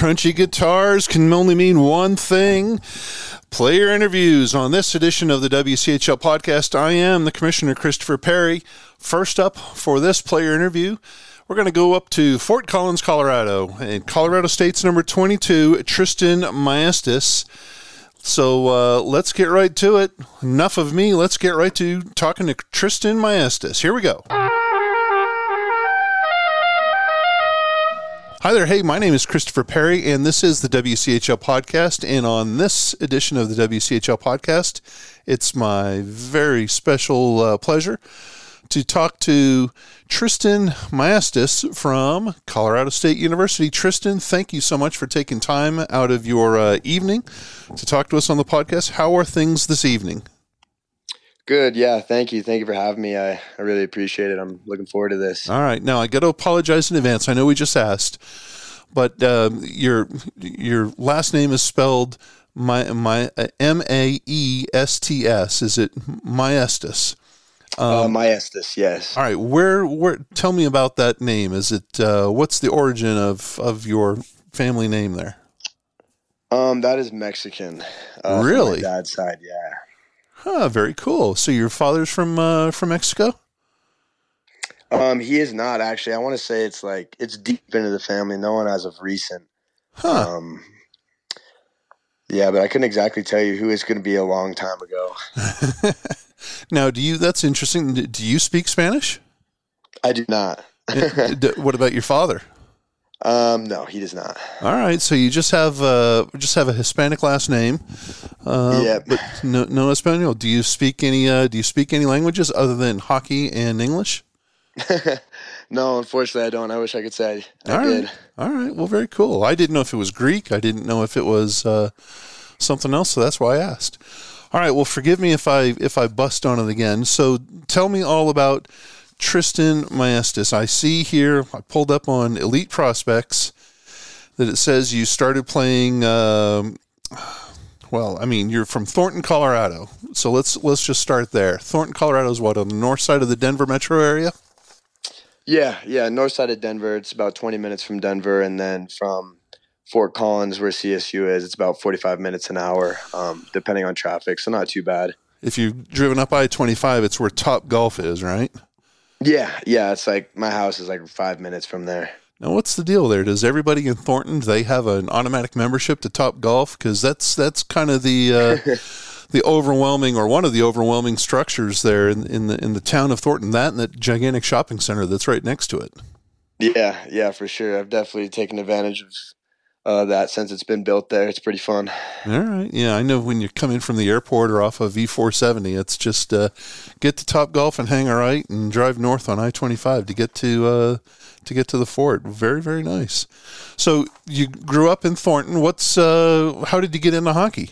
crunchy guitars can only mean one thing player interviews on this edition of the WCHL podcast. I am the Commissioner Christopher Perry. First up for this player interview, we're going to go up to Fort Collins, Colorado, and Colorado State's number 22, Tristin Maestas. So uh, let's get right to it. Enough of me. Let's get right to talking to Tristin Maestas. Here we go. Hi there. Hey, my name is Christopher Perry, and this is the WCHL podcast. And on this edition of the WCHL podcast, it's my very special uh, pleasure to talk to Tristin Maestas from Colorado State University. Tristin, thank you so much for taking time out of your uh, evening to talk to us on the podcast. How are things this evening? Good. Yeah. Thank you. Thank you for having me. I, I really appreciate it. I'm looking forward to this. All right. Now I got to apologize in advance. I know we just asked, but um, your your last name is spelled my my uh, M A E S T S. Is it Maestas? Uh, um, uh, Maestas. Yes. All right. Where where? Tell me about that name. Is it uh, what's the origin of of your family name there? Um, that is Mexican. Uh, really? dad's side. Yeah. Huh, very cool. So your father's from uh, from Mexico? Um, he is not actually. I want to say it's like it's deep into the family. No one as of recent. Huh. Um, yeah, but I couldn't exactly tell you who it's going to be a long time ago. now, do you? That's interesting. Do you speak Spanish? I do not. what about your father? Um, no, he does not. All right, so you just have uh, just have a Hispanic last name. Uh, yeah, but no, no Espanol. Do you speak any? Uh, do you speak any languages other than hockey and English? no, unfortunately, I don't. I wish I could say I All did. All right. Well, very cool. I didn't know if it was Greek. I didn't know if it was uh, something else. So that's why I asked. All right. Well, forgive me if I if I bust on it again. So tell me all about Tristin Maestas. I see here, I pulled up on Elite Prospects that it says you started playing. Um, well, I mean, you're from Thornton, Colorado. So let's let's just start there. Thornton, Colorado is what on the north side of the Denver metro area. Yeah, yeah, north side of Denver. It's about 20 minutes from Denver, and then from Fort Collins, where CSU is, it's about 45 minutes an hour, um, depending on traffic. So not too bad. If you've driven up I 25, it's where Top Golf is, right? Yeah, yeah. It's like my house is like five minutes from there. Now, what's the deal there? Does everybody in Thornton they have an automatic membership to Top Golf? Because that's that's kind of the uh, the overwhelming or one of the overwhelming structures there in, in the in the town of Thornton. That and that gigantic shopping center that's right next to it. Yeah, yeah, for sure. I've definitely taken advantage of uh, that since it's been built there. It's pretty fun. All right. Yeah, I know when you're coming from the airport or off of E470, it's just uh, get to Top Golf and hang a right and drive north on I-25 to get to uh, to get to the fort. Very very nice. So you grew up in Thornton. What's uh, how did you get into hockey?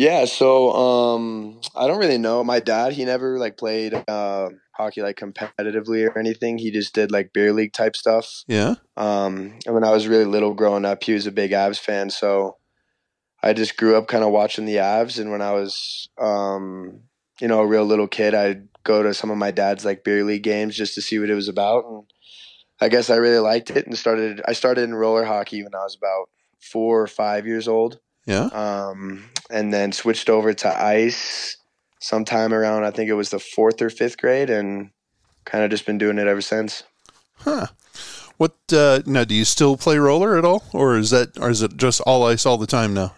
Yeah, so um, I don't really know. My dad, he never like played uh, hockey like competitively or anything. He just did like beer league type stuff. Yeah. Um, and when I was really little growing up, he was a big Avs fan, so I just grew up kind of watching the Avs. And when I was, um, you know, a real little kid, I'd go to some of my dad's like beer league games just to see what it was about. And I guess I really liked it and started. I started in roller hockey when I was about four or five years old. Yeah. Um, and then switched over to ice sometime around I think it was the fourth or fifth grade, and kind of just been doing it ever since. Huh. What uh, now? Do you still play roller at all, or is that, or is it just all ice all the time now?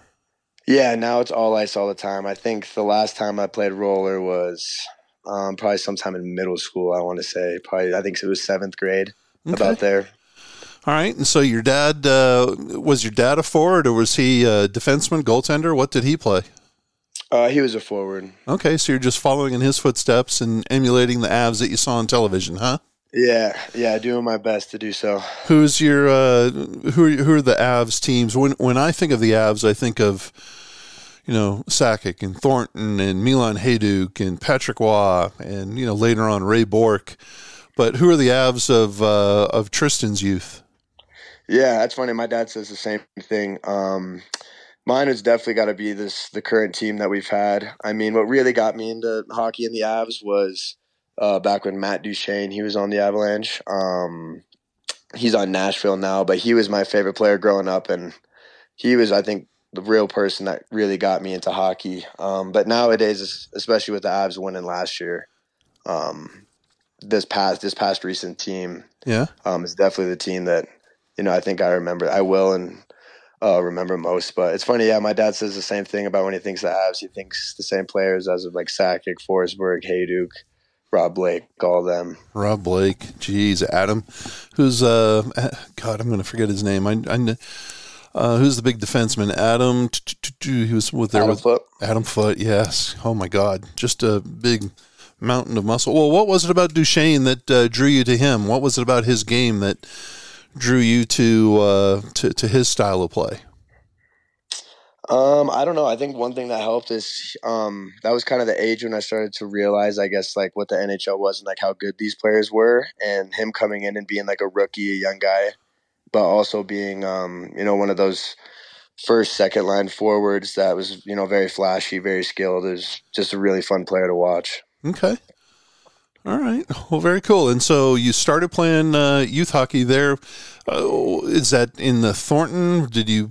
Yeah, now it's all ice all the time. I think the last time I played roller was um, probably sometime in middle school. I want to say probably I think it was seventh grade, okay. about there. All right, and so your dad uh, was your dad a forward, or was he a defenseman, goaltender? What did he play? Uh, he was a forward. Okay, so you're just following in his footsteps and emulating the Avs that you saw on television, huh? Yeah, yeah, doing my best to do so. Who's your uh, who? Are, who are the Avs teams? When when I think of the Avs, I think of you know Sakic and Thornton and Milan Hejduk and Patrick Roy and you know later on Ray Bourque. But who are the Avs of uh, of Tristin's youth? Yeah, that's funny. My dad says the same thing. Um, Mine has definitely got to be this the current team that we've had. I mean, what really got me into hockey in the Avs was uh, back when Matt Duchene he was on the Avalanche. Um, he's on Nashville now, but he was my favorite player growing up, and he was, I think, the real person that really got me into hockey. Um, but nowadays, especially with the Avs winning last year, um, this past this past recent team, yeah, um, is definitely the team that you know I think I remember. I will and uh, remember most. But it's funny, yeah. My dad says the same thing about when he thinks the Avs. He thinks the same players as of like Sakic, Forsberg, Hejduk, Rob Blake, all them. Rob Blake, geez, Adam, who's uh, God, I'm going to forget his name. I, I uh, who's the big defenseman? Adam. He was with there Adam with. Adam Foote. Yes. Oh my God, just a big mountain of muscle. Well, what was it about Duchene that uh, drew you to him? What was it about his game that drew you to uh, to, to his style of play? Um, I don't know. I think one thing that helped is um, that was kind of the age when I started to realize, I guess, like what the NHL was and like how good these players were, and him coming in and being like a rookie, a young guy, but also being, um, you know, one of those first, second line forwards that was, you know, very flashy, very skilled. It was just a really fun player to watch. Okay. All right. Well, very cool. And so you started playing uh, youth hockey there. Uh, is that in the Thornton? Did you?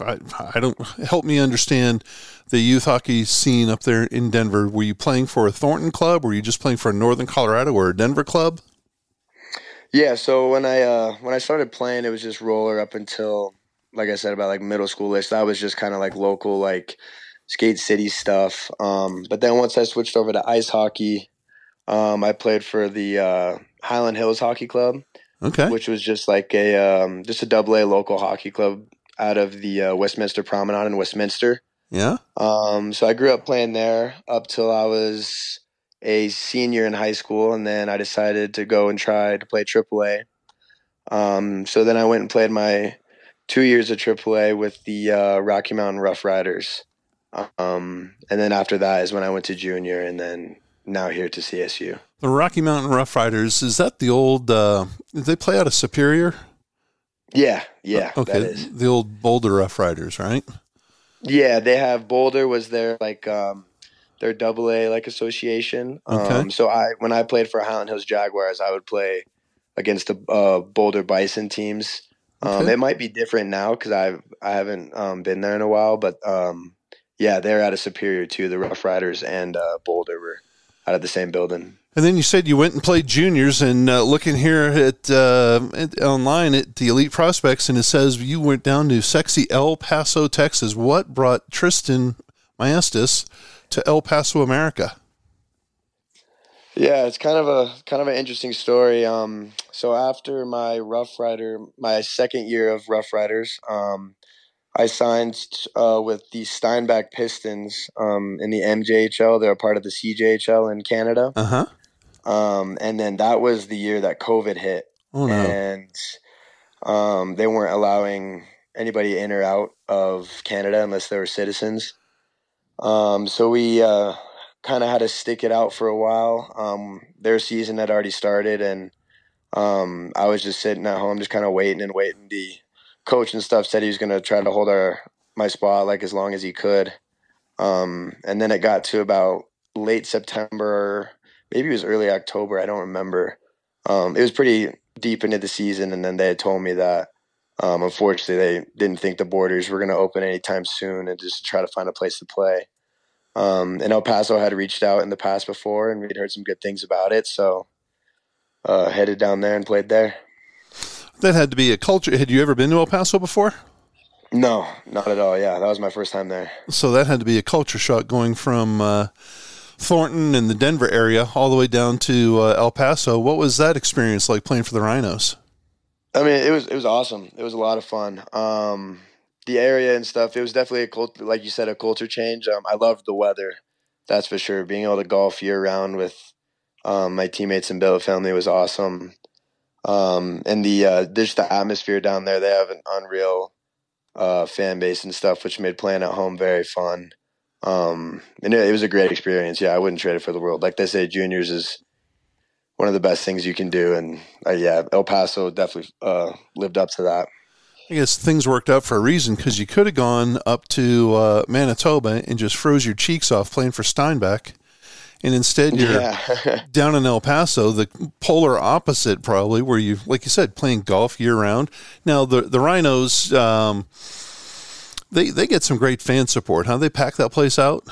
I, I, don't help me understand the youth hockey scene up there in Denver. Were you playing for a Thornton club? Were you just playing for a Northern Colorado or a Denver club? Yeah. So when I uh, when I started playing, it was just roller up until, like I said, about like middle schoolish. That was just kind of like local, like skate city stuff. Um, but then once I switched over to ice hockey um, I played for the uh, Highland Hills Hockey Club, okay, which was just like a um, just a double A local hockey club out of the uh, Westminster Promenade in Westminster. Yeah. Um, so I grew up playing there up till I was a senior in high school, and then I decided to go and try to play AAA. Um, so then I went and played my two years of AAA with the uh, Rocky Mountain Rough Riders. Um, and then after that is when I went to junior, and then now here to CSU. The Rocky Mountain Rough Riders is that the old? Uh, did they play out of Superior? Yeah, yeah. Uh, okay, the old Boulder Rough Riders, right? Yeah, they have Boulder was their like um, their double A like association. Okay. Um, so I when I played for Highland Hills Jaguars, I would play against the uh, Boulder Bison teams. Um, okay. It might be different now because I I haven't um, been there in a while, but um, yeah, they're out of Superior too. The Rough Riders and uh, Boulder were out of the same building. And then you said you went and played juniors, and uh, looking here at, uh, at, online at the Elite Prospects, and it says you went down to sexy El Paso, Texas. What brought Tristin Maestas to El Paso, America? Yeah, it's kind of a kind of an interesting story. Um, so after my Rough Rider, my second year of Rough Riders, um, I signed uh, with the Steinbach Pistons um, in the MJHL. They're a part of the CJHL in Canada. Uh huh. Um, and then that was the year that COVID hit. Oh, no. And um, they weren't allowing anybody in or out of Canada unless they were citizens. Um, so we uh, kind of had to stick it out for a while. Um, their season had already started, and um, I was just sitting at home, just kind of waiting and waiting. The coach and stuff said he was going to try to hold our my spot like as long as he could. Um, and then it got to about late September, maybe it was early October. I don't remember. Um, it was pretty deep into the season, and then they had told me that um, unfortunately they didn't think the borders were going to open anytime soon, and just try to find a place to play. Um, and El Paso had reached out in the past before, and we'd heard some good things about it, so uh, headed down there and played there. That had to be a culture. Had you ever been to El Paso before? No, not at all. Yeah, that was my first time there. So that had to be a culture shock going from uh, Thornton and the Denver area all the way down to uh, El Paso. What was that experience like playing for the Rhinos? I mean, it was it was awesome. It was a lot of fun. Um, the area and stuff. It was definitely a cult, like you said, a culture change. Um, I loved the weather. That's for sure. Being able to golf year round with um, my teammates and billet family was awesome. Um, and the uh, just the atmosphere down there, they have an unreal uh, fan base and stuff, which made playing at home very fun. Um, and it, it, was a great experience. Yeah, I wouldn't trade it for the world. Like they say, juniors is one of the best things you can do, and uh, yeah, El Paso definitely uh, lived up to that. I guess things worked out for a reason because you could have gone up to uh, Manitoba and just froze your cheeks off playing for Steinbach and instead you're yeah. down in El Paso, the polar opposite probably, where you, like you said, playing golf year round. Now the the Rhinos, um, they they get some great fan support. How huh? they pack that place out?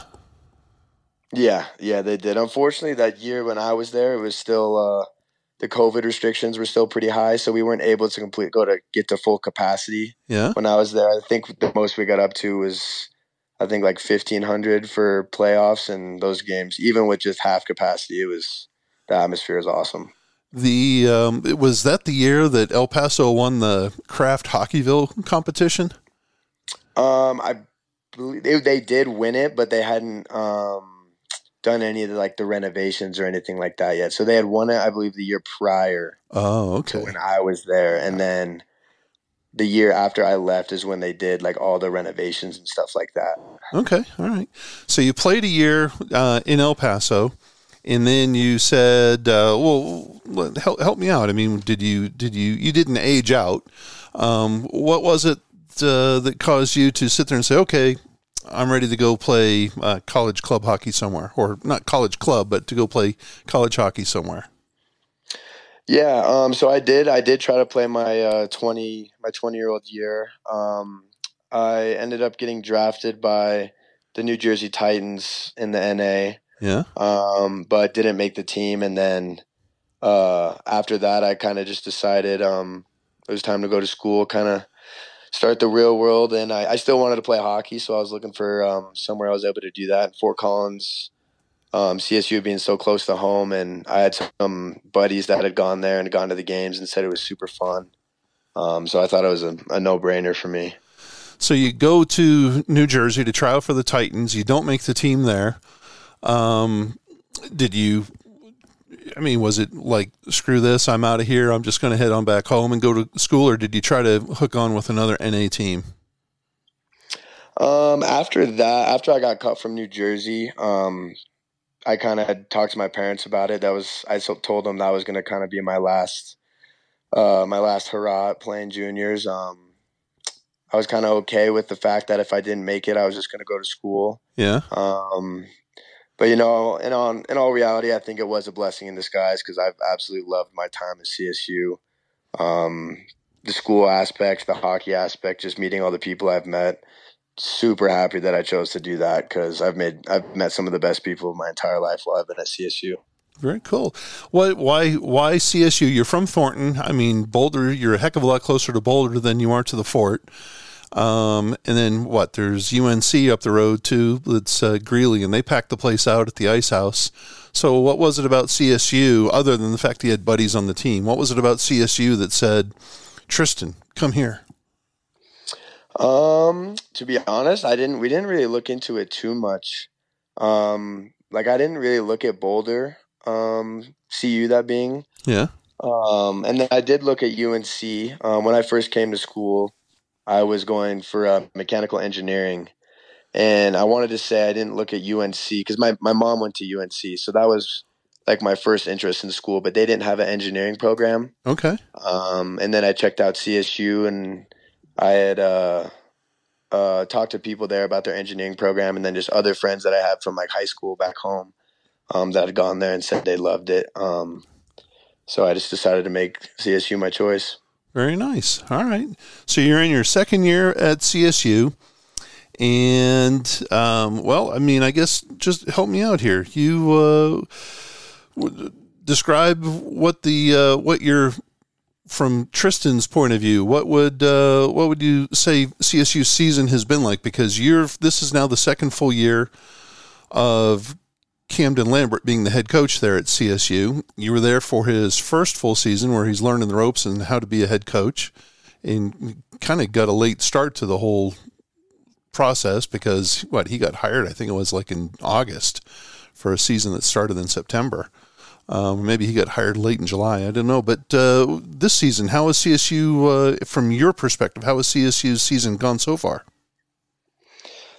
Yeah, yeah, they did. Unfortunately, that year when I was there, it was still uh, the COVID restrictions were still pretty high, so we weren't able to complete go to get to full capacity. Yeah. When I was there, I think the most we got up to was I think like fifteen hundred for playoffs and those games. Even with just half capacity, it was the atmosphere was awesome. The um, was that the year that El Paso won the Kraft Hockeyville competition. Um, I believe they, they did win it, but they hadn't um, done any of the, like the renovations or anything like that yet. So they had won it, I believe, the year prior. Oh, okay. when I was there, and then the year after I left is when they did like all the renovations and stuff like that. Okay, all right. So you played a year uh, in El Paso, and then you said, uh, "Well, help, help me out." I mean, did you did you you didn't age out? Um, what was it uh, that caused you to sit there and say, "Okay, I'm ready to go play uh, college club hockey somewhere, or not college club, but to go play college hockey somewhere"? Yeah, um, so I did. I did try to play my uh, twenty my twenty year old year. Um, I ended up getting drafted by the New Jersey Titans in the NA. Yeah. Um, but didn't make the team, and then uh, after that, I kind of just decided um, it was time to go to school, kind of start the real world, and I, I, still wanted to play hockey, so I was looking for um, somewhere I was able to do that. Fort Collins um, CSU being so close to home, and I had some buddies that had gone there and gone to the games and said it was super fun. Um, so I thought it was a, a no brainer for me. So you go to New Jersey to try out for the Titans. You don't make the team there. Um, did you? I mean, was it like screw this? I'm out of here. I'm just going to head on back home and go to school, or did you try to hook on with another NA team? Um, after that, after I got cut from New Jersey, um, I kind of had talked to my parents about it. That was I told them that was going to kind of be my last, uh, my last hurrah playing juniors. Um, I was kind of okay with the fact that if I didn't make it, I was just going to go to school. Yeah. Um, but you know, in on in all reality, I think it was a blessing in disguise because I've absolutely loved my time at CSU. Um, the school aspect, the hockey aspect, just meeting all the people I've met super happy that I chose to do that because I've made I've met some of the best people of my entire life while I've been at CSU. Very cool. What? Why? Why CSU? You're from Thornton. I mean, Boulder. You're a heck of a lot closer to Boulder than you are to the Fort. Um, and then what? There's UNC up the road too. That's uh, Greeley, and they packed the place out at the Ice House. So, what was it about CSU, other than the fact he had buddies on the team? What was it about CSU that said, "Tristin, come here"? Um, to be honest, I didn't. We didn't really look into it too much. Um, like I didn't really look at Boulder. Um, CU that being. Yeah. Um, and then I did look at UNC. Um, when I first came to school, I was going for uh, mechanical engineering, and I wanted to say I didn't look at UNC because my my mom went to UNC, so that was like my first interest in school. But they didn't have an engineering program. Okay. Um, and then I checked out CSU and I had uh, uh, talked to people there about their engineering program, and then just other friends that I have from like high school back home um, that had gone there and said they loved it. Um, so I just decided to make CSU my choice. Very nice. All right. So you're in your second year at CSU. And, um, well, I mean, I guess just help me out here. You uh, describe what the uh, what your from Tristin's point of view, what would uh, what would you say CSU season has been like? Because you're this is now the second full year of Camden Lambert being the head coach there at CSU. You were there for his first full season where he's learning the ropes and how to be a head coach, and kind of got a late start to the whole process because what he got hired, I think it was like in August for a season that started in September. Um, maybe he got hired late in July. I don't know. But uh, this season, how has CSU, uh, from your perspective, how has CSU's season gone so far?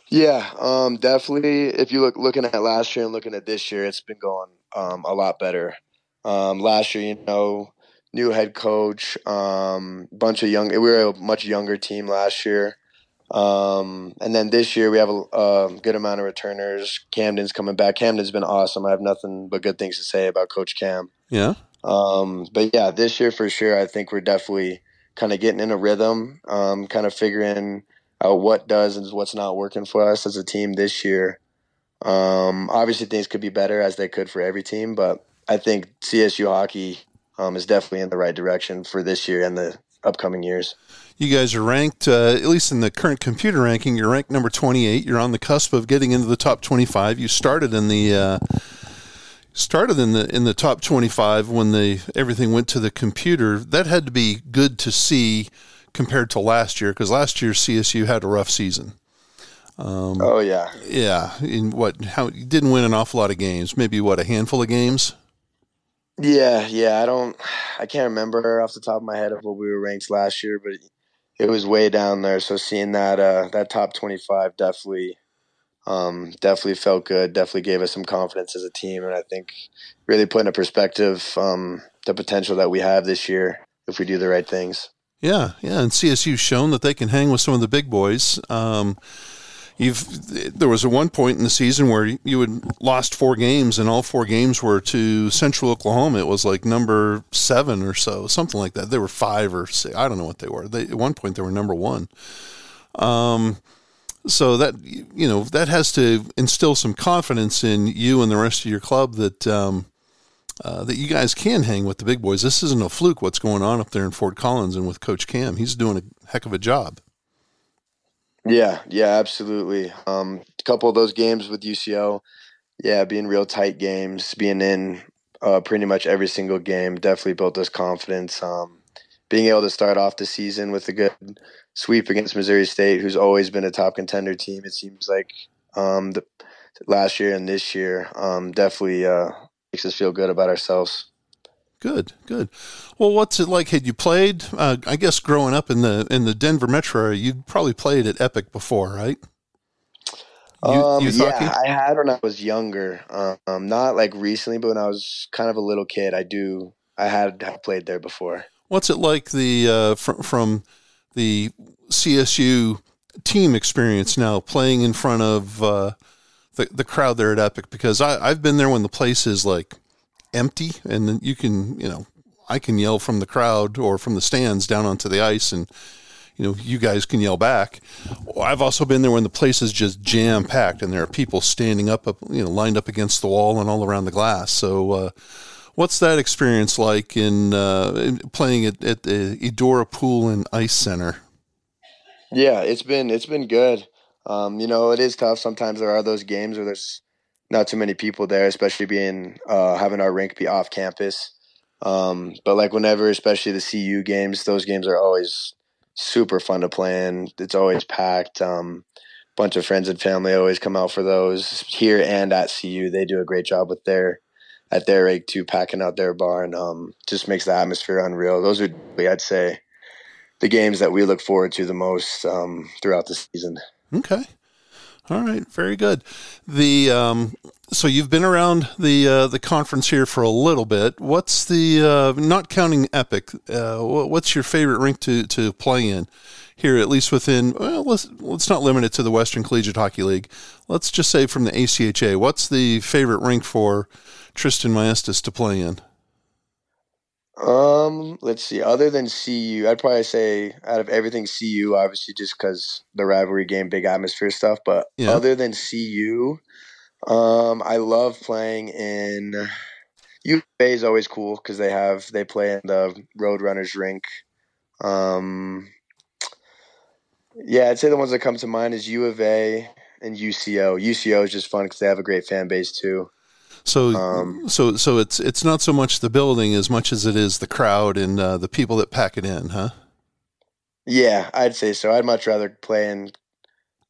Yeah, um, definitely. If you look looking at last year and looking at this year, it's been going um, a lot better. Um, last year, you know, new head coach, um, bunch of young. We were a much younger team last year. Um, and then this year we have a, a, good amount of returners. Camden's coming back. Camden's been awesome. I have nothing but good things to say about Coach Cam. Yeah. Um, but yeah, this year for sure, I think we're definitely kind of getting in a rhythm, um, kind of figuring out what does and what's not working for us as a team this year. Um, obviously, things could be better as they could for every team, but I think CSU hockey um, is definitely in the right direction for this year and the upcoming years. You guys are ranked, uh, at least in the current computer ranking, you're ranked number 28. You're on the cusp of getting into the top 25. You started in the uh, started in the in the top 25 when the everything went to the computer. That had to be good to see compared to last year because last year CSU had a rough season. Um, oh yeah, yeah. In what? How didn't win an awful lot of games? Maybe what a handful of games. Yeah, yeah. I don't. I can't remember off the top of my head of what we were ranked last year, but it was way down there. So seeing that uh, that top twenty five definitely um, definitely felt good. Definitely gave us some confidence as a team, and I think really put into perspective um, the potential that we have this year if we do the right things. Yeah, yeah, and CSU's shown that they can hang with some of the big boys. Um, you've there was a one point in the season where you had lost four games and all four games were to Central Oklahoma. It was like number seven or so, something like that. They were five or six. I don't know what they were. They, at one point they were number one. Um, so that you know that has to instill some confidence in you and the rest of your club that um, uh, that you guys can hang with the big boys. This isn't a fluke. What's going on up there in Fort Collins and with Coach Cam? He's doing a heck of a job. Yeah, yeah, absolutely. Um, a couple of those games with UCO, yeah, being real tight games, being in uh, pretty much every single game, definitely built us confidence. Um, being able to start off the season with a good sweep against Missouri State, who's always been a top contender team, it seems like um, the, last year and this year, um, definitely uh, makes us feel good about ourselves. Good, good. Well, what's it like? Had you played? Uh, I guess growing up in the in the Denver metro area, you'd probably played at Epic before, right? You, um, yeah, I had when I was younger. Um, not like recently, but when I was kind of a little kid, I do. I had, had played there before. What's it like the uh, from from the CSU team experience now, playing in front of uh, the the crowd there at Epic? Because I, I've been there when the place is like empty, and then you can, you know, I can yell from the crowd or from the stands down onto the ice, and you know, you guys can yell back. I've also been there when the place is just jam packed, and there are people standing up, up, you know, lined up against the wall and all around the glass. So, uh, what's that experience like in, uh, in playing at, at the Edora Pool and Ice Center? Yeah, it's been it's been good. Um, you know, it is tough. Sometimes there are those games where there's not too many people there, especially being uh, having our rink be off campus. Um, but like whenever, especially the CU games, those games are always super fun to play in. It's always packed. Um, bunch of friends and family always come out for those here and at CU. They do a great job with their at their rink too, packing out their barn. Um, just makes the atmosphere unreal. Those are, I'd say, the games that we look forward to the most um, throughout the season. Okay. All right, very good. The um, so you've been around the uh, the conference here for a little bit. What's the uh, not counting Epic? Uh, what's your favorite rink to, to play in here? At least within well, let's let's not limit it to the Western Collegiate Hockey League. Let's just say from the ACHA. What's the favorite rink for Tristin Maestas to play in? Um, let's see. Other than CU, I'd probably say out of everything CU, obviously just because the rivalry game, big atmosphere stuff. But yeah. other than CU, um, I love playing in. U is always cool because they have they play in the Roadrunners rink. Um, yeah, I'd say the ones that come to mind is U of A and UCO. UCO is just fun because they have a great fan base too. So, um, so, so it's it's not so much the building as much as it is the crowd and uh, the people that pack it in, huh? Yeah, I'd say so. I'd much rather play in,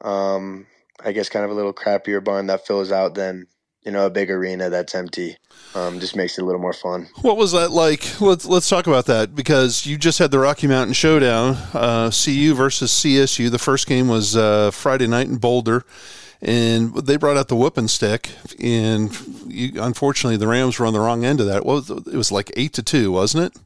um, I guess, kind of a little crappier barn that fills out than you know a big arena that's empty. Um, just makes it a little more fun. What was that like? Let's let's talk about that because you just had the Rocky Mountain Showdown, uh, CU versus CSU. The first game was uh, Friday night in Boulder and they brought out the whooping stick, and you, unfortunately, the Rams were on the wrong end of that. It was, it was like eight to two, wasn't it?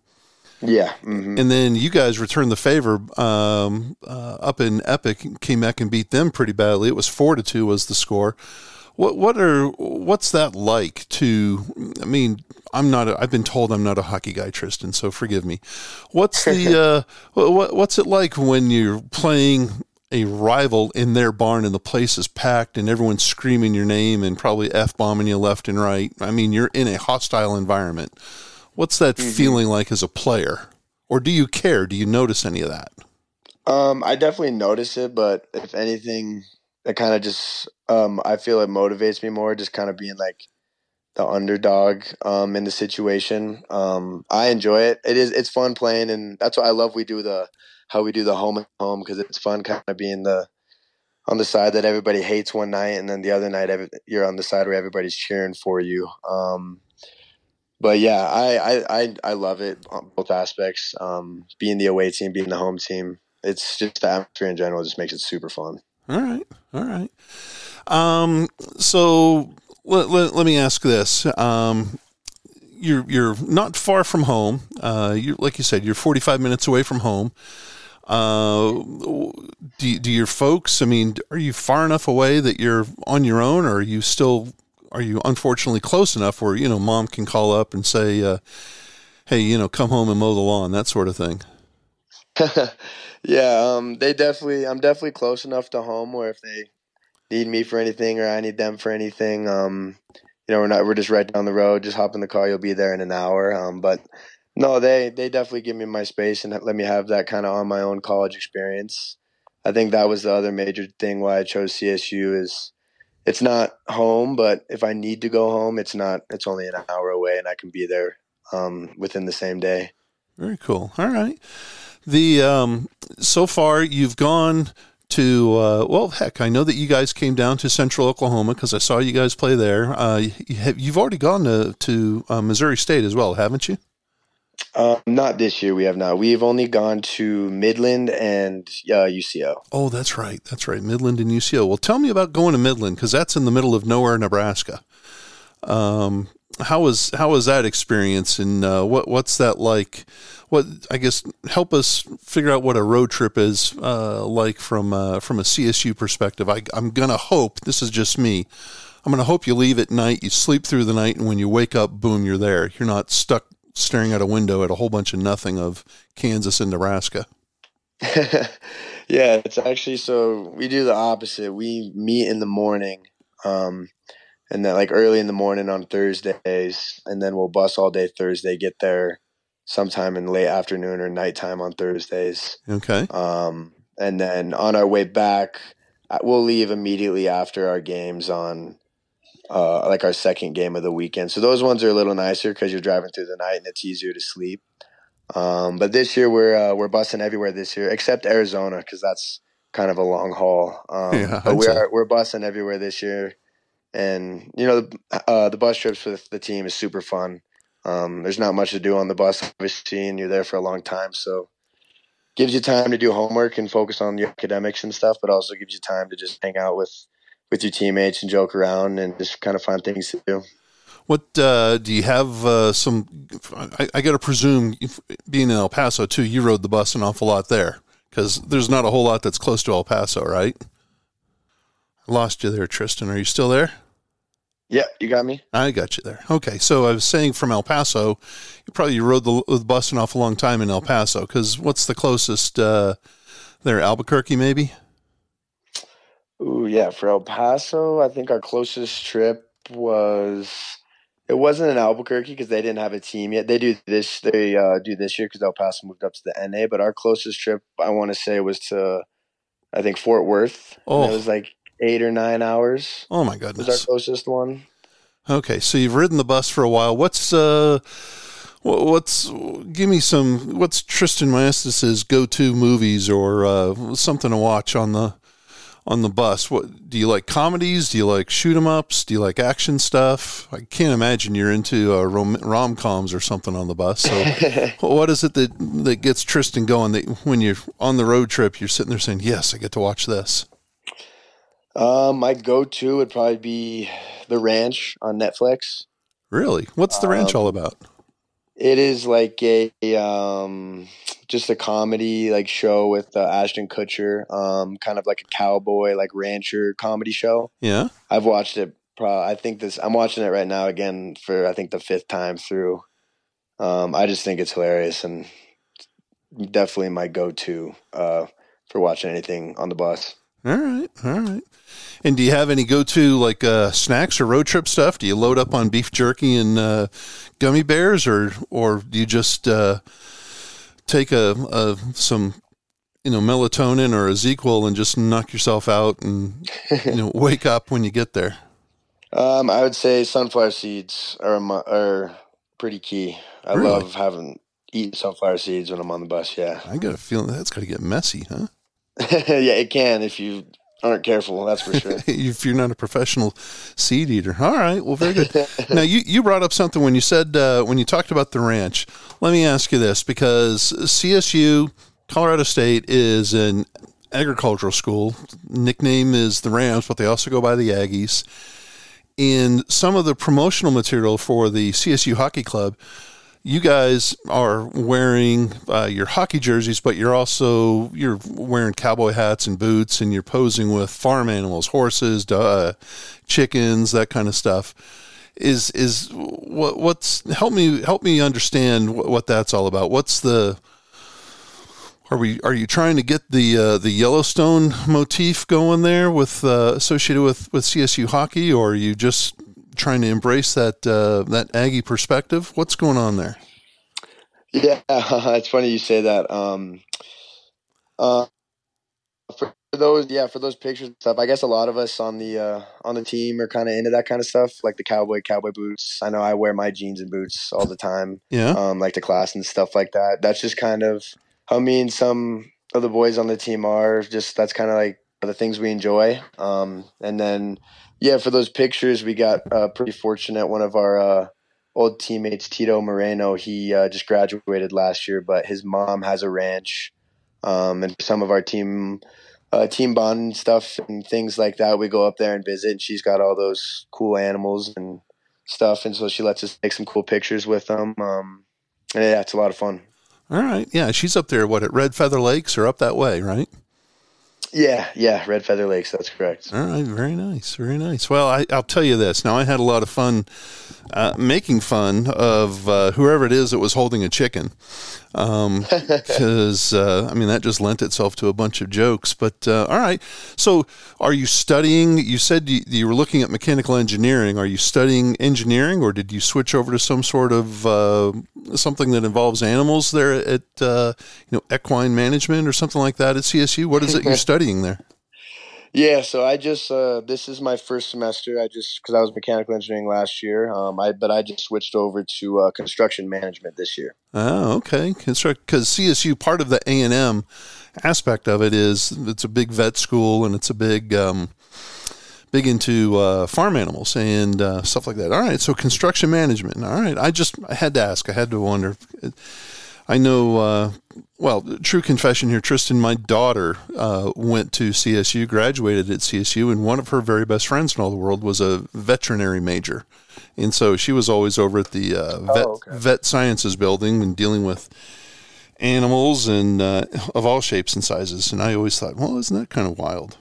Yeah. Mm-hmm. And then you guys returned the favor um, uh, up in Epic, came back and beat them pretty badly. It was four to two was the score. What what are what's that like to? I mean, I'm not. A, I've been told I'm not a hockey guy, Tristin. So forgive me. What's the uh, what, what's it like when you're playing a rival in their barn and the place is packed and everyone's screaming your name and probably f bombing you left and right? I mean, you're in a hostile environment. What's that mm-hmm. feeling like as a player? Or do you care? Do you notice any of that? Um, I definitely notice it, but if anything, it kind of just um, I feel it motivates me more, just kind of being like the underdog um, in the situation. Um, I enjoy it. It is it's fun playing, and that's what I love. We do the how we do the home and home because it's fun kind of being the on the side that everybody hates one night, and then the other night every, you're on the side where everybody's cheering for you. Um, but yeah, I, I, I I love it both aspects. Um, being the away team, being the home team. It's just the atmosphere in general just makes it super fun. All right, all right. Um, so let, let, let me ask this. Um, you're you're not far from home. Uh, you like you said, you're 45 minutes away from home. Uh, do do your folks? I mean, are you far enough away that you're on your own, or are you still? Are you unfortunately close enough where you know mom can call up and say, uh, "Hey, you know, come home and mow the lawn," that sort of thing. yeah, um, they definitely. I'm definitely close enough to home where if they need me for anything or I need them for anything, um, you know, we're not we're just right down the road. Just hop in the car, you'll be there in an hour. Um, but no, they they definitely give me my space and let me have that kind of on my own college experience. I think that was the other major thing why I chose CSU is it's not home, but if I need to go home, it's not. It's only an hour away, and I can be there um, within the same day. Very cool. All right. The um, so far you've gone to uh, well, heck, I know that you guys came down to Central Oklahoma because I saw you guys play there. Uh, you have, you've already gone to to uh, Missouri State as well, haven't you? Uh, not this year. We have not. We've only gone to Midland and UCO. Oh, that's right. That's right. Midland and UCO. Well, tell me about going to Midland because that's in the middle of nowhere, Nebraska. Um, how was how was that experience, and uh, what what's that like? What I guess help us figure out what a road trip is uh, like from uh, from a CSU perspective. I, I'm gonna hope this is just me. I'm gonna hope you leave at night, you sleep through the night, and when you wake up, boom, you're there. You're not stuck staring out a window at a whole bunch of nothing of Kansas and Nebraska. yeah, it's actually so we do the opposite. We meet in the morning. Um, and then like early in the morning on Thursdays, and then we'll bus all day Thursday. Get there sometime in late afternoon or nighttime on Thursdays. Okay. Um, and then on our way back, uh, we'll leave immediately after our games on uh, like our second game of the weekend. So those ones are a little nicer because you're driving through the night and it's easier to sleep. Um, but this year we're uh, we're busing everywhere this year except Arizona because that's kind of a long haul. Um, yeah, but we're we're busing everywhere this year and you know the, uh, the bus trips with the team is super fun. Um, there's not much to do on the bus, obviously, and you're there for a long time, so gives you time to do homework and focus on your academics and stuff, but also gives you time to just hang out with with your teammates and joke around and just kind of find things to do. What uh, do you have? Uh, some I, I got to presume, being in El Paso too, you rode the bus an awful lot there because there's not a whole lot that's close to El Paso, right? I lost you there, Tristin. Are you still there? Yeah, you got me. I got you there. Okay, so I was saying from El Paso, you probably rode the, the bus an awful long time in El Paso because what's the closest uh, there? Albuquerque, maybe. Ooh, yeah, for El Paso, I think our closest trip was. It wasn't in Albuquerque because they didn't have a team yet. They do this. They uh, do this year because El Paso moved up to the NA. But our closest trip, I want to say, was to, I think Fort Worth. Oh, it was like eight or nine hours. Oh my goodness! Was our closest one. Okay, so you've ridden the bus for a while. What's uh, what's give me some? What's Tristin Maestas's go-to movies or uh, something to watch on the on the bus? What do you like? Comedies? Do you like shoot 'em ups? Do you like action stuff? I can't imagine you're into uh, rom coms or something on the bus. So, what is it that that gets Tristin going? That when you're on the road trip, you're sitting there saying, "Yes, I get to watch this." Um, my go-to would probably be The Ranch on Netflix. Really? What's The Ranch um, all about? It is like a, um, just a comedy like show with uh, Ashton Kutcher, um, kind of like a cowboy like rancher comedy show. Yeah, I've watched it. Pro- I think this. I'm watching it right now again for I think the fifth time through. Um, I just think it's hilarious and definitely my go-to uh, for watching anything on the bus. All right, all right. And do you have any go-to like uh, snacks or road trip stuff? Do you load up on beef jerky and uh, gummy bears, or or do you just uh, take a, a, some you know melatonin or a ZzzQuil and just knock yourself out and you know wake up when you get there? Um, I would say sunflower seeds are are pretty key. I really? love having eating sunflower seeds when I'm on the bus. Yeah, I got a feeling that's got to get messy, huh? yeah, it can if you aren't careful. That's for sure. if you're not a professional seed eater, all right. Well, very good. now you you brought up something when you said uh, when you talked about the ranch. Let me ask you this because CSU, Colorado State, is an agricultural school. Nickname is the Rams, but they also go by the Aggies. In some of the promotional material for the CSU Hockey Club you guys are wearing uh, your hockey jerseys, but you're also you're wearing cowboy hats and boots, and you're posing with farm animals, horses, uh, chickens, that kind of stuff. Is is what what's help me help me understand what, what that's all about? What's the are we are you trying to get the uh, the Yellowstone motif going there with uh, associated with with CSU hockey, or are you just trying to embrace that uh, that Aggie perspective. What's going on there? Yeah, it's funny you say that. Um, uh, for those, yeah, for those pictures and stuff, I guess a lot of us on the uh, on the team are kind of into that kind of stuff, like the cowboy cowboy boots. I know I wear my jeans and boots all the time. Yeah, um, like the class and stuff like that. That's just kind of how me and some of the boys on the team are. Just that's kind of like the things we enjoy. Um, and then yeah, for those pictures, we got uh, pretty fortunate. One of our uh, old teammates, Tito Moreno, he uh, just graduated last year, but his mom has a ranch, um, and some of our team uh, team bond stuff and things like that. We go up there and visit, and she's got all those cool animals and stuff, and so she lets us take some cool pictures with them. Um, and yeah, it's a lot of fun. All right, yeah, she's up there. What at Red Feather Lakes or up that way, right? Yeah, yeah, Red Feather Lakes. That's correct. All right, very nice, very nice. Well, I, will tell you this. Now, I had a lot of fun uh, making fun of uh, whoever it is that was holding a chicken, because um, uh, I mean that just lent itself to a bunch of jokes. But uh, all right, so are you studying? You said you, you, were looking at mechanical engineering. Are you studying engineering, or did you switch over to some sort of uh, something that involves animals there at uh, you know equine management or something like that at CSU? What is it you're studying there? Yeah, so I just uh, this is my first semester. I just because I was mechanical engineering last year, um, I but I just switched over to uh, construction management this year. Oh, okay. Construct because CSU part of the A and M aspect of it is it's a big vet school and it's a big um, big into uh, farm animals and uh, stuff like that. All right, so construction management. All right, I just I had to ask. I had to wonder. I know. Uh, well, true confession here, Tristin. My daughter uh, went to CSU, graduated at CSU, and one of her very best friends in all the world was a veterinary major, and so she was always over at the uh, vet, oh, okay. vet sciences building and dealing with animals and uh, of all shapes and sizes. And I always thought, well, isn't that kind of wild?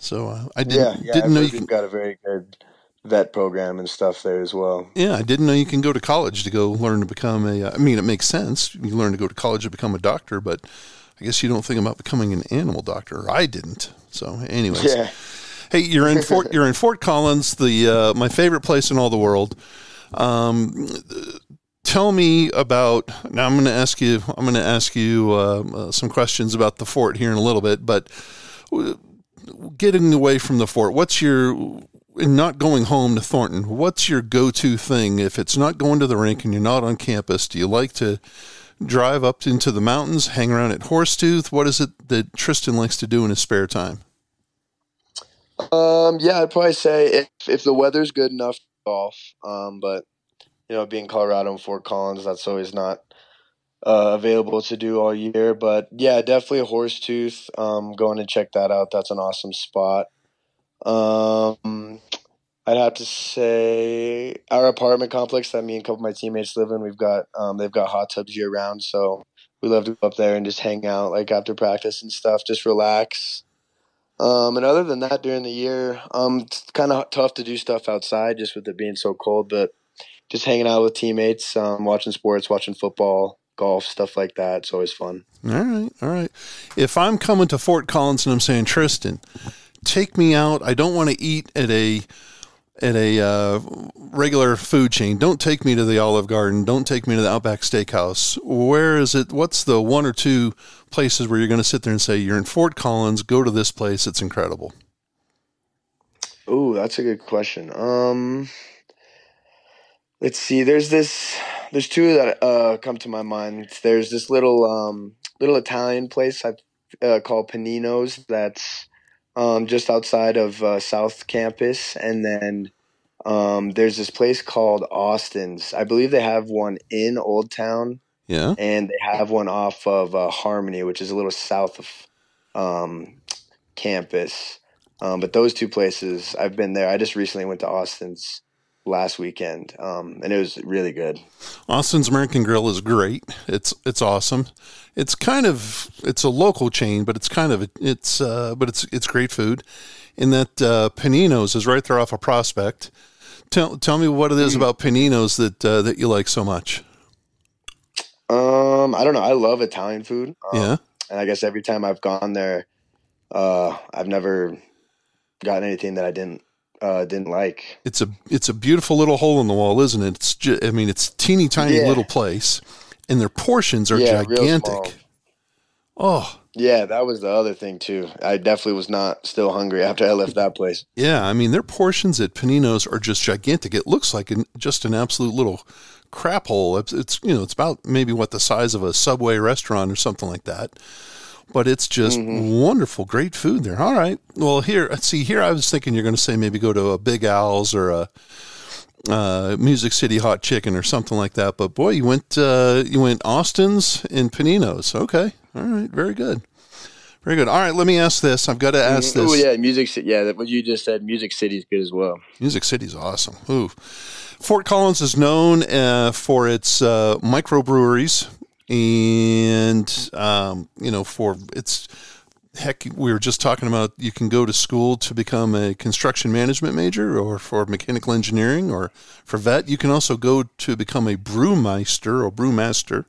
So uh, I didn't, yeah, yeah, didn't know you can, got a very good vet program and stuff there as well. Yeah, I didn't know you can go to college to go learn to become a. Uh, mean, it makes sense. You learn to go to college to become a doctor, but I guess you don't think about becoming an animal doctor. I didn't. So, anyways. Yeah. Hey, you're in Fort. You're in Fort Collins, the uh, my favorite place in all the world. Um, tell me about. Now, I'm going to ask you. I'm going to ask you uh, uh, some questions about the fort here in a little bit, but uh, getting away from the fort, what's your not going home to Thornton, what's your go-to thing if it's not going to the rink and you're not on campus? Do you like to drive up into the mountains, hang around at Horsetooth? What is it that Tristin likes to do in his spare time? Um, yeah, I'd probably say if if the weather's good enough, golf. Um, but you know, being Colorado and Fort Collins, that's always not uh, available to do all year. But yeah, definitely a Horsetooth. Um, going and check that out. That's an awesome spot. Um, I'd have to say our apartment complex that me and a couple of my teammates live in. We've got um, they've got hot tubs year round, so we love to go up there and just hang out like after practice and stuff, just relax. Um, and other than that, during the year, um, it's kind of tough to do stuff outside just with it being so cold. But just hanging out with teammates, um, watching sports, watching football, golf, stuff like that. It's always fun. All right, all right. If I'm coming to Fort Collins and I'm saying Tristin, take me out. I don't want to eat at a at a uh, regular food chain. Don't take me to the Olive Garden. Don't take me to the Outback Steakhouse. Where is it? What's the one or two places where you're going to sit there and say you're in Fort Collins? Go to this place. It's incredible. Oh, that's a good question. Um, let's see. There's this. There's two that uh, come to my mind. There's this little um, little Italian place I uh, called Panino's. That's um, just outside of uh, South Campus, and then um, there's this place called Austin's. I believe they have one in Old Town. Yeah, and they have one off of uh, Harmony, which is a little south of um, campus. Um, but those two places, I've been there. I just recently went to Austin's last weekend, um, and it was really good. Austin's American Grill is great. It's it's awesome. It's kind of it's a local chain, but it's kind of it's uh, but it's it's great food. And that uh, Panino's is right there off a of Prospect. Tell tell me what it is mm. about Panino's that uh, that you like so much. Um, I don't know. I love Italian food. Um, yeah, and I guess every time I've gone there, uh, I've never gotten anything that I didn't uh, didn't like. It's a it's a beautiful little hole in the wall, isn't it? It's just, I mean, it's teeny tiny yeah. little place, and their portions are yeah, gigantic. Oh, yeah, that was the other thing too. I definitely was not still hungry after I left that place. Yeah, I mean, their portions at Panino's are just gigantic. It looks like an, just an absolute little crap hole. It's, it's you know, it's about maybe what the size of a Subway restaurant or something like that but it's just mm-hmm. wonderful, great food there. All right. Well, here, see, here I was thinking you're going to say maybe go to a Big Al's or a uh, Music City Hot Chicken or something like that. But boy, you went uh, you went Austin's and Panino's. Okay. All right. Very good. Very good. All right, let me ask this. I've got to ask mm-hmm. this. Oh yeah, Music City. Yeah, what you just said. Music City is good as well. Music City's awesome. Ooh. Fort Collins is known uh, for its uh, microbreweries and um, you know for it's heck we were just talking about you can go to school to become a construction management major or for mechanical engineering or for vet. You can also go to become a brewmeister or brewmaster.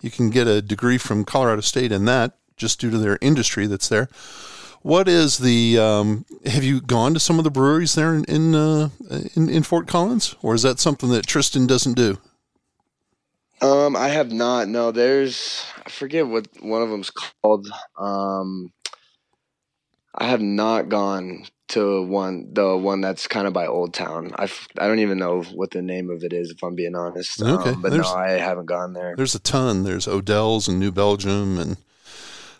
You can get a degree from colorado state in that just due to their industry that's there. What is the um, have you gone to some of the breweries there in in, uh, in in fort collins? Or is that something that tristin doesn't do um, I have not. No, there's I forget what one of them's called. Um, I have not gone to one the one that's kind of by Old Town. I I don't even know what the name of it is if I'm being honest. Okay, um, but there's, no, I haven't gone there. There's a ton. There's Odell's and New Belgium, and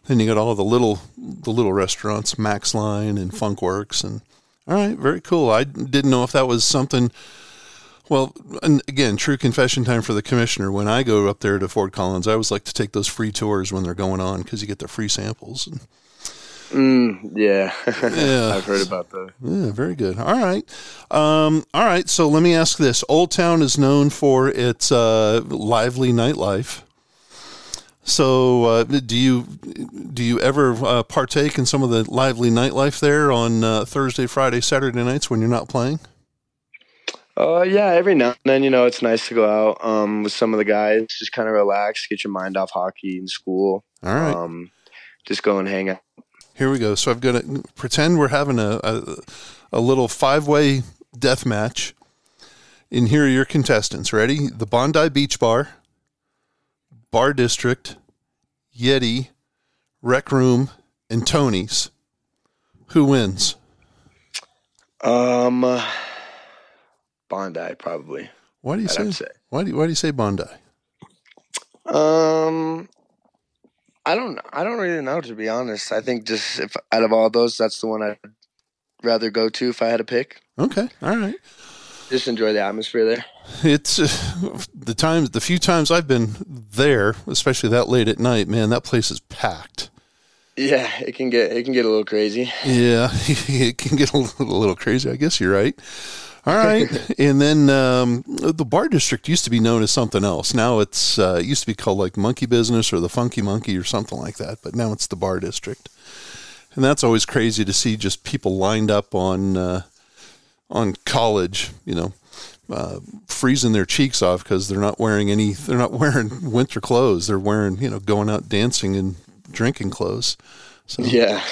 then you got all the little the little restaurants, Maxline and Funkworks, and all right, very cool. I didn't know if that was something well, and again, true confession time for the commissioner. When I go up there to Fort Collins, I always like to take those free tours when they're going on because you get the free samples. Mm, yeah, yeah, I've heard about that. Yeah, very good. All right, um, all right. So let me ask this: Old Town is known for its uh, lively nightlife. So, uh, do you do you ever uh, partake in some of the lively nightlife there on uh, Thursday, Friday, Saturday nights when you're not playing? Uh, yeah, every now and then, you know, it's nice to go out um, with some of the guys, just kind of relax, get your mind off hockey and school. All right. Um, just go and hang out. Here we go. So I've got to pretend we're having a, a, a little five way death match. And here are your contestants. Ready? The Bondi Beach Bar, Bar District, Yeti, Rec Room, and Tony's. Who wins? Um. Uh, Bondi, probably. Why do you say, say, Why do you, Why do you say Bondi? Um, I don't. I don't really know to be honest. I think just if out of all those, that's the one I'd rather go to if I had to pick. Okay, all right. Just enjoy the atmosphere there. It's uh, the times, the few times I've been there, especially that late at night. Man, that place is packed. Yeah, it can get it can get a little crazy. Yeah, it can get a little, a little crazy. I guess you're right. All right, and then um, the bar district used to be known as something else. Now it's uh, it used to be called like Monkey Business or the Funky Monkey or something like that. But now it's the bar district, and that's always crazy to see just people lined up on uh, on college. You know, uh, freezing their cheeks off because they're not wearing any. They're not wearing winter clothes. They're wearing you know going out dancing and drinking clothes. So Yeah.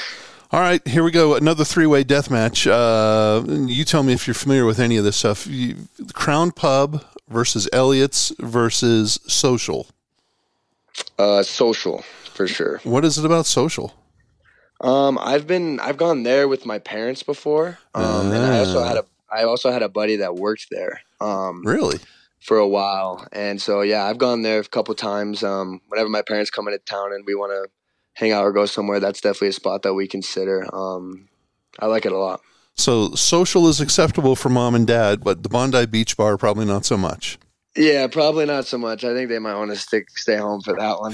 All right, here we go. Another three-way death match. Uh, you tell me if you're familiar with any of this stuff. You, Crown Pub versus Elliot's versus Social. Uh, social for sure. What is it about Social? Um, I've been I've gone there with my parents before. Um, and I also had a I also had a buddy that worked there. Um, Really? for a while, and so yeah, I've gone there a couple times. Um, whenever my parents come into town and we want to hang out or go somewhere, that's definitely a spot that we consider. Um, I like it a lot. So Social is acceptable for mom and dad, but the Bondi Beach Bar probably not so much. Yeah, probably not so much. I think they might want to stick stay home for that one.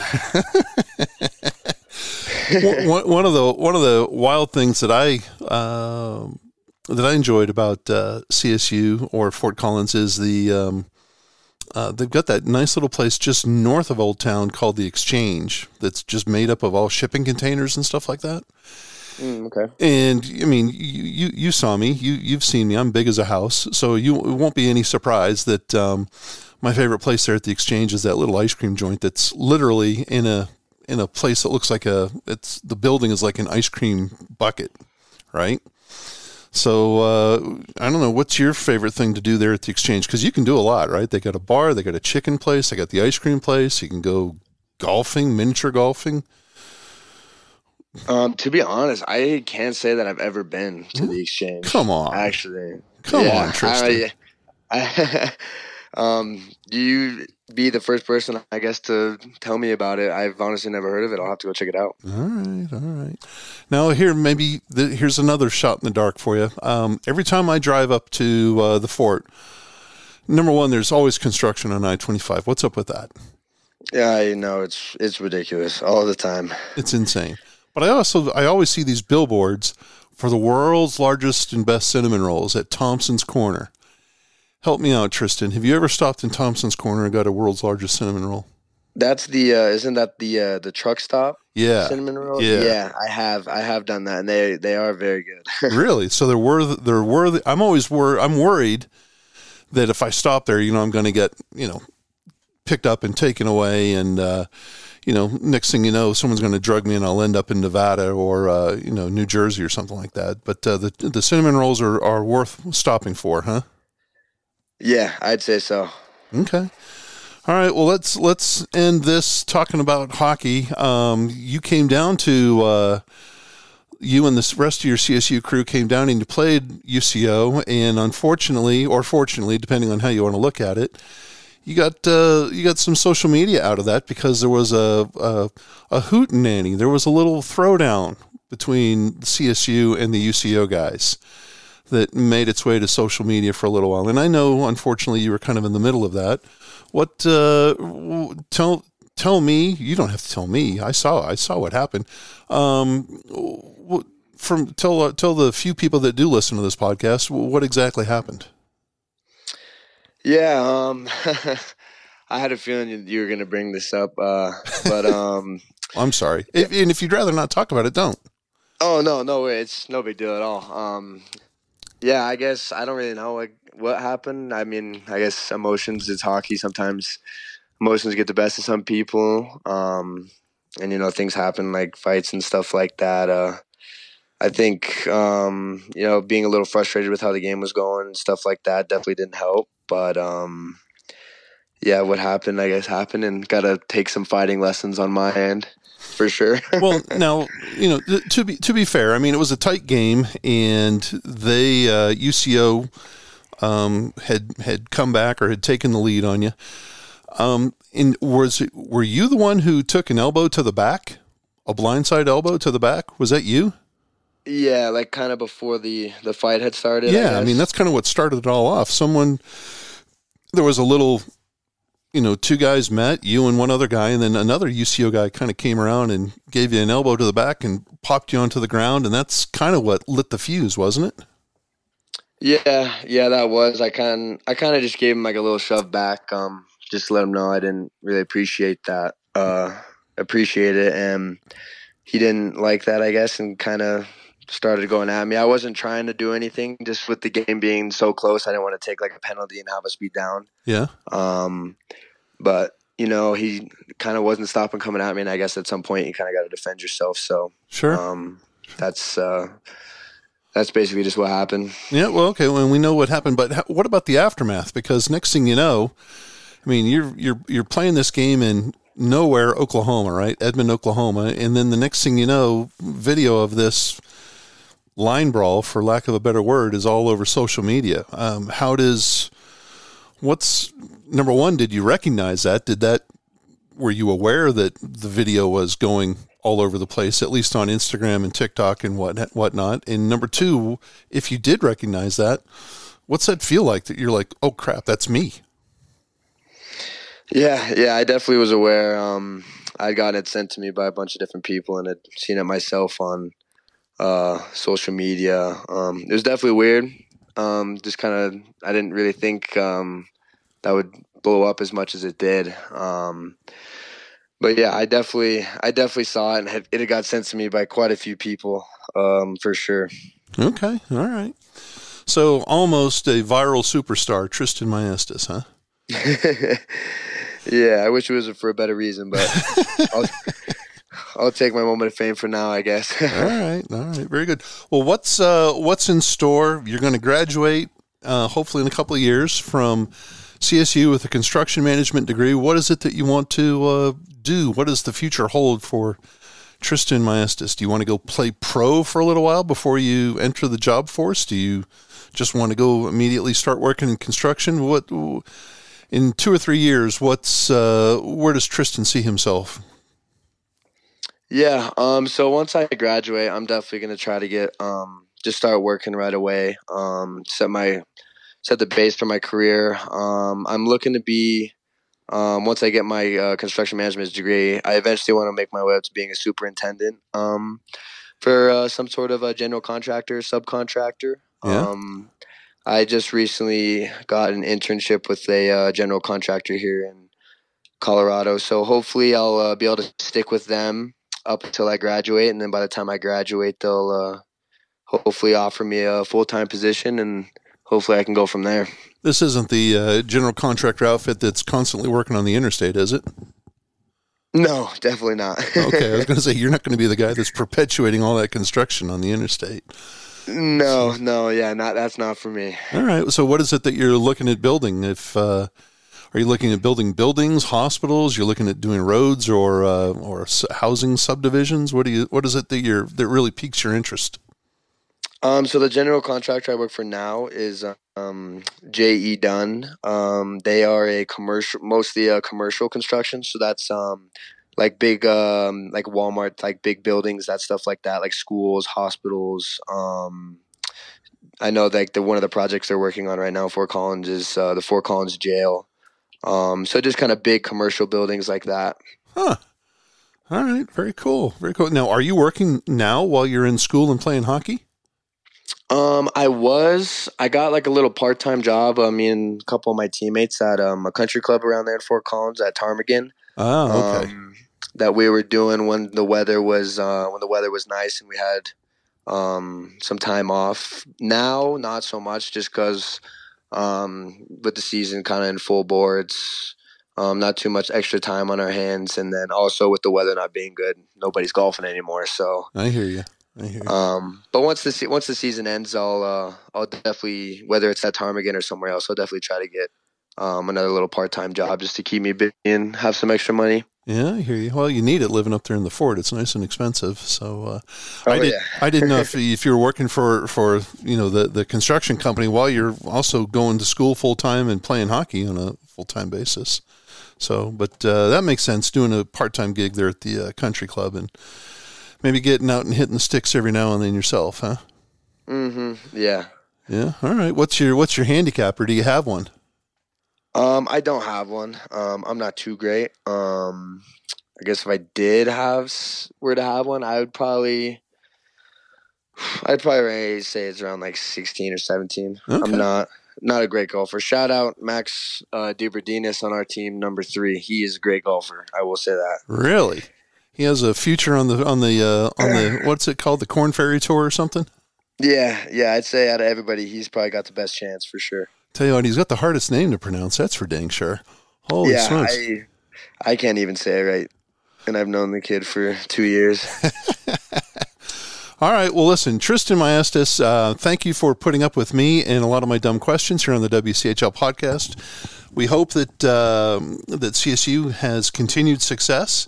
one, of the one of the wild things that I um that I enjoyed about uh, CSU or Fort Collins is the um, uh, they've got that nice little place just north of Old Town called the Exchange that's just made up of all shipping containers and stuff like that. Mm, okay. And I mean, you, you you saw me, you you've seen me. I'm big as a house, so you it won't be any surprise that um, my favorite place there at the Exchange is that little ice cream joint that's literally in a in a place that looks like a it's the building is like an ice cream bucket, right? So uh, I don't know what's your favorite thing to do there at the Exchange because you can do a lot, right? They got a bar, they got a chicken place, they got the ice cream place. You can go golfing, miniature golfing. Um, to be honest, I can't say that I've ever been to the exchange. Come on, Actually, come Yeah, on, Tristin. I, I, um, you be the first person, I guess, to tell me about it. I've honestly never heard of it. I'll have to go check it out. All right, all right. Now here, maybe the, here's another shot in the dark for you. Um, every time I drive up to uh, the fort, number one, there's always construction on I-25. What's up with that? Yeah, I know it's it's ridiculous all the time. It's insane. But I also, I always see these billboards for the world's largest and best cinnamon rolls at Johnson's Corner. Help me out, Tristin. Have you ever stopped in Johnson's Corner and got a world's largest cinnamon roll? That's the uh, isn't that the uh, the truck stop Yeah, cinnamon roll? yeah. yeah. I have I have done that, and they they are very good. really. So they're worth. They're worth. I'm always wor- I'm worried that if I stop there, you know, I'm going to get you know picked up and taken away, and uh, you know, next thing you know, someone's going to drug me, and I'll end up in Nevada or uh, you know New Jersey or something like that. But uh, the the cinnamon rolls are are worth stopping for, huh? Yeah, I'd say so. Okay. All right. Well, let's let's end this talking about hockey. Um, you came down to uh, you and the rest of your CSU crew came down and you played UCO, and unfortunately, or fortunately, depending on how you want to look at it, you got uh, you got some social media out of that because there was a a, a hoot nanny. There was a little throwdown between CSU and the UCO guys that made its way to social media for a little while. And I know, unfortunately, you were kind of in the middle of that. What uh, tell tell me? You don't have to tell me. I saw I saw what happened. Um, from tell uh, tell the few people that do listen to this podcast what exactly happened. Yeah, um, I had a feeling you, you were going to bring this up, uh, but um, I'm sorry, if, and if you'd rather not talk about it, don't. oh no, no, it's no big deal at all. Um, yeah, I guess I don't really know like what happened. I mean, I guess emotions. It's hockey. Sometimes emotions get the best of some people, um, and you know things happen like fights and stuff like that. Uh, I think um, you know being a little frustrated with how the game was going and stuff like that definitely didn't help. But um, yeah, what happened, I guess, happened, and got to take some fighting lessons on my end for sure. well, now you know th- to be to be fair. I mean, it was a tight game, and they uh, UCO um, had had come back or had taken the lead on you. Um, and was it, were you the one who took an elbow to the back, a blindside elbow to the back? Was that you? yeah, like kind of before the the fight had started. yeah, I guess. mean that's kind of what started it all off. Someone there was a little you know, two guys met, you and one other guy, and then another UCO guy kind of came around and gave you an elbow to the back and popped you onto the ground, and that's kind of what lit the fuse, wasn't it? Yeah, yeah, that was. I kind I kind of just gave him like a little shove back, um, just to let him know I didn't really appreciate that, uh, appreciate it, and he didn't like that, I guess, and kind of started going at me. I wasn't trying to do anything, just with the game being so close, I didn't want to take like a penalty and have us be down. Yeah. Um, but you know, he kind of wasn't stopping coming at me, and I guess at some point you kind of got to defend yourself. So Sure. um, that's uh, that's basically just what happened. Yeah, well, okay, well, we know what happened, but what about the aftermath? Because next thing you know, I mean, you're you're you're playing this game in nowhere, Oklahoma, right? Edmond, Oklahoma, and then the next thing you know, video of this line brawl, for lack of a better word, is all over social media. Um, how does what's number one? Did you recognize that? Did that were you aware that the video was going all over the place, at least on Instagram and TikTok and what whatnot? And number two, if you did recognize that, what's that feel like? That you're like, oh crap, that's me. Yeah, yeah, I definitely was aware. Um, I'd gotten it sent to me by a bunch of different people and had seen it myself on uh, social media. Um, it was definitely weird. Um, just kind of, I didn't really think um, that would blow up as much as it did. Um, but yeah, I definitely, I definitely saw it, and it, it got sent to me by quite a few people, um, for sure. Okay, all right. So almost a viral superstar, Tristin Maestas, huh? yeah, I wish it was for a better reason, but I'll, take my moment of fame for now, I guess. all right, all right, very good. Well, what's uh, what's in store? You're going to graduate, uh, hopefully in a couple of years from CSU with a construction management degree. What is it that you want to uh, do? What does the future hold for Tristin Maestas? Do you want to go play pro for a little while before you enter the job force? Do you just want to go immediately start working in construction? What in two or three years? What's uh, where does Tristin see himself? Yeah. Um. So once I graduate, I'm definitely gonna try to get um just start working right away. Um. Set my set the base for my career. Um. I'm looking to be. Um, once I get my uh, construction management degree, I eventually want to make my way up to being a superintendent um, for uh, some sort of a general contractor, subcontractor. Yeah. Um, I just recently got an internship with a uh, general contractor here in Colorado, so hopefully I'll uh, be able to stick with them up until I graduate, and then by the time I graduate, they'll uh, hopefully offer me a full time position, and hopefully I can go from there. This isn't the uh, general contractor outfit that's constantly working on the interstate, is it? No, definitely not. Okay, I was going to say you're not going to be the guy that's perpetuating all that construction on the interstate. no, no, yeah, not that's not for me. All right. So, what is it that you're looking at building? If uh, are you looking at building buildings, hospitals? You're looking at doing roads or uh, or housing subdivisions. What do you? What is it that you're that really piques your interest? Um, so the general contractor I work for now is um, J.E. Dunn. Um, they are a commercial, mostly a commercial construction. So that's um, like big, um, like Walmart, like big buildings, that stuff like that, like schools, hospitals. Um, I know like the one of the projects they're working on right now, Fort Collins, is uh, the Fort Collins jail. Um, so just kind of big commercial buildings like that. Huh. All right. Very cool. Very cool. Now, are you working now while you're in school and playing hockey? Um, I was. I got like a little part time job. Uh, me and a couple of my teammates at um, a country club around there at Fort Collins at Ptarmigan. Oh, okay. Um, that we were doing when the weather was uh, when the weather was nice and we had um, some time off. Now, not so much, just because um, with the season kind of in full bore, it's um, not too much extra time on our hands, and then also with the weather not being good, nobody's golfing anymore. So I hear you. I hear you. um, but once the se- once the season ends, I'll uh, I'll definitely whether it's at Ptarmigan or somewhere else, I'll definitely try to get um, another little part time job just to keep me busy and have some extra money. Yeah, I hear you. Well, you need it living up there in the fort. It's nice and expensive. So uh, Oh, I did. yeah. I didn't know if, if you were working for for you know the the construction company while you're also going to school full time and playing hockey on a full time basis. So, but uh, that makes sense. Doing a part time gig there at the uh, country club and maybe getting out and hitting the sticks every now and then yourself, huh? Mm-hmm. Yeah. Yeah. All right. What's your What's your handicap, or do you have one? Um, I don't have one. Um, I'm not too great. Um, I guess if I did have were to have one, I would probably I'd probably say it's around like 16 or 17. Okay. I'm not not a great golfer. Shout out Max uh, on our team, number three. He is a great golfer. I will say that. Really? He has a future on the on the uh, on the what's it called the Korn Ferry Tour or something. Yeah, yeah. I'd say out of everybody, he's probably got the best chance for sure. Tell you what, he's got the hardest name to pronounce. That's for dang sure. Holy yeah, smokes! I I can't even say it right, and I've known the kid for two years. All right. Well, listen, Tristin Maestas, uh, thank you for putting up with me and a lot of my dumb questions here on the WCHL podcast. We hope that um, that CSU has continued success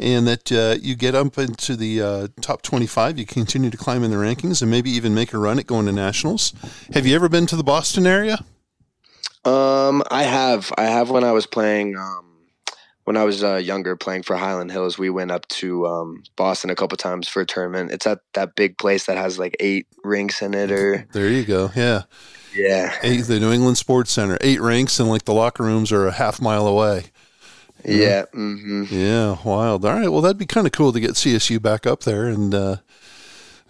and that uh, you get up into the uh, top 25. You continue to climb in the rankings and maybe even make a run at going to nationals. Have you ever been to the Boston area? Um, I have. I have when I was playing. Um, when I was uh, younger, playing for Highland Hills, we went up to um, Boston a couple times for a tournament. It's at that big place that has like eight rinks in it, or There you go. Yeah. yeah, Eight, the New England Sports Center, eight rinks, and like the locker rooms are a half mile away. yeah. hmm Yeah, wild. All right. Well, that'd be kind of cool to get CSU back up there and uh,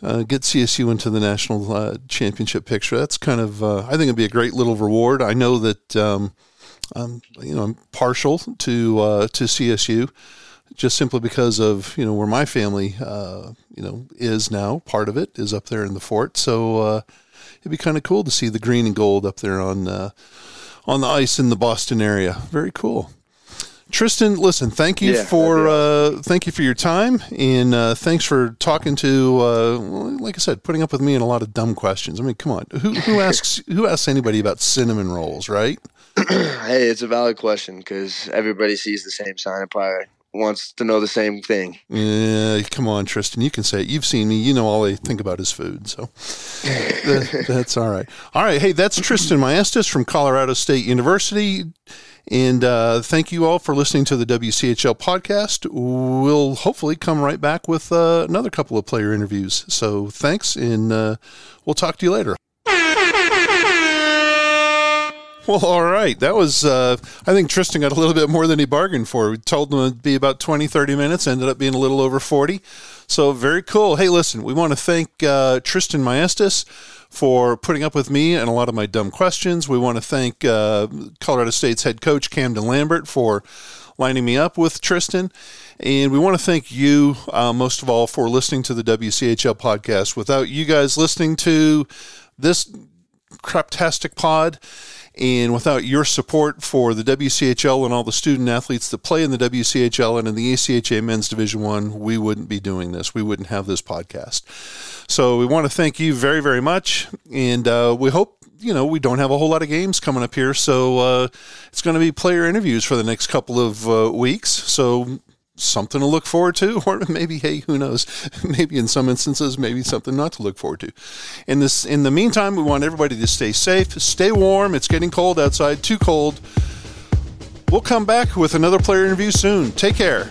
uh, get CSU into the national uh, championship picture. That's kind of, uh, I think it'd be a great little reward. I know that, um, I'm, you know, I'm partial to uh, to CSU, just simply because of you know where my family, uh, you know, is now. Part of it is up there in the fort, so uh, it'd be kind of cool to see the green and gold up there on on the ice in the Boston area. Very cool. Tristin, listen, thank you Yeah, for uh, thank you for your time and uh, thanks for talking to uh, like I said, putting up with me and a lot of dumb questions. I mean, come on, who who asks who asks anybody about cinnamon rolls, right? hey, it's a valid question because everybody sees the same sign and probably wants to know the same thing. Yeah, come on, Tristin, you can say it. You've seen me. You know all I think about is food, so that, that's all right. All right, hey, that's Tristin Maestas from Colorado State University. And uh, thank you all for listening to the WCHL podcast. We'll hopefully come right back with uh, another couple of player interviews. So thanks, and uh, we'll talk to you later. Well, all right. That was, uh, I think Tristin got a little bit more than he bargained for. We told him it'd be about 20, 30 minutes, ended up being a little over 40. So very cool. Hey, listen, we want to thank uh, Tristin Maestas for putting up with me and a lot of my dumb questions. We want to thank uh, Colorado State's head coach, Camden Lambert, for lining me up with Tristin. And we want to thank you, uh, most of all, for listening to the WCHL podcast. Without you guys listening to this craptastic pod, and without your support for the WCHL and all the student athletes that play in the WCHL and in the ACHA Men's Division One, we wouldn't be doing this. We wouldn't have this podcast. So we want to thank you very, very much, and uh, we hope you know we don't have a whole lot of games coming up here, so uh, it's going to be player interviews for the next couple of uh, weeks. So something to look forward to, or maybe, hey, who knows? Maybe in some instances, maybe something not to look forward to. In this, in the meantime, we want everybody to stay safe, stay warm. It's getting cold outside, too cold. We'll come back with another player interview soon. Take care.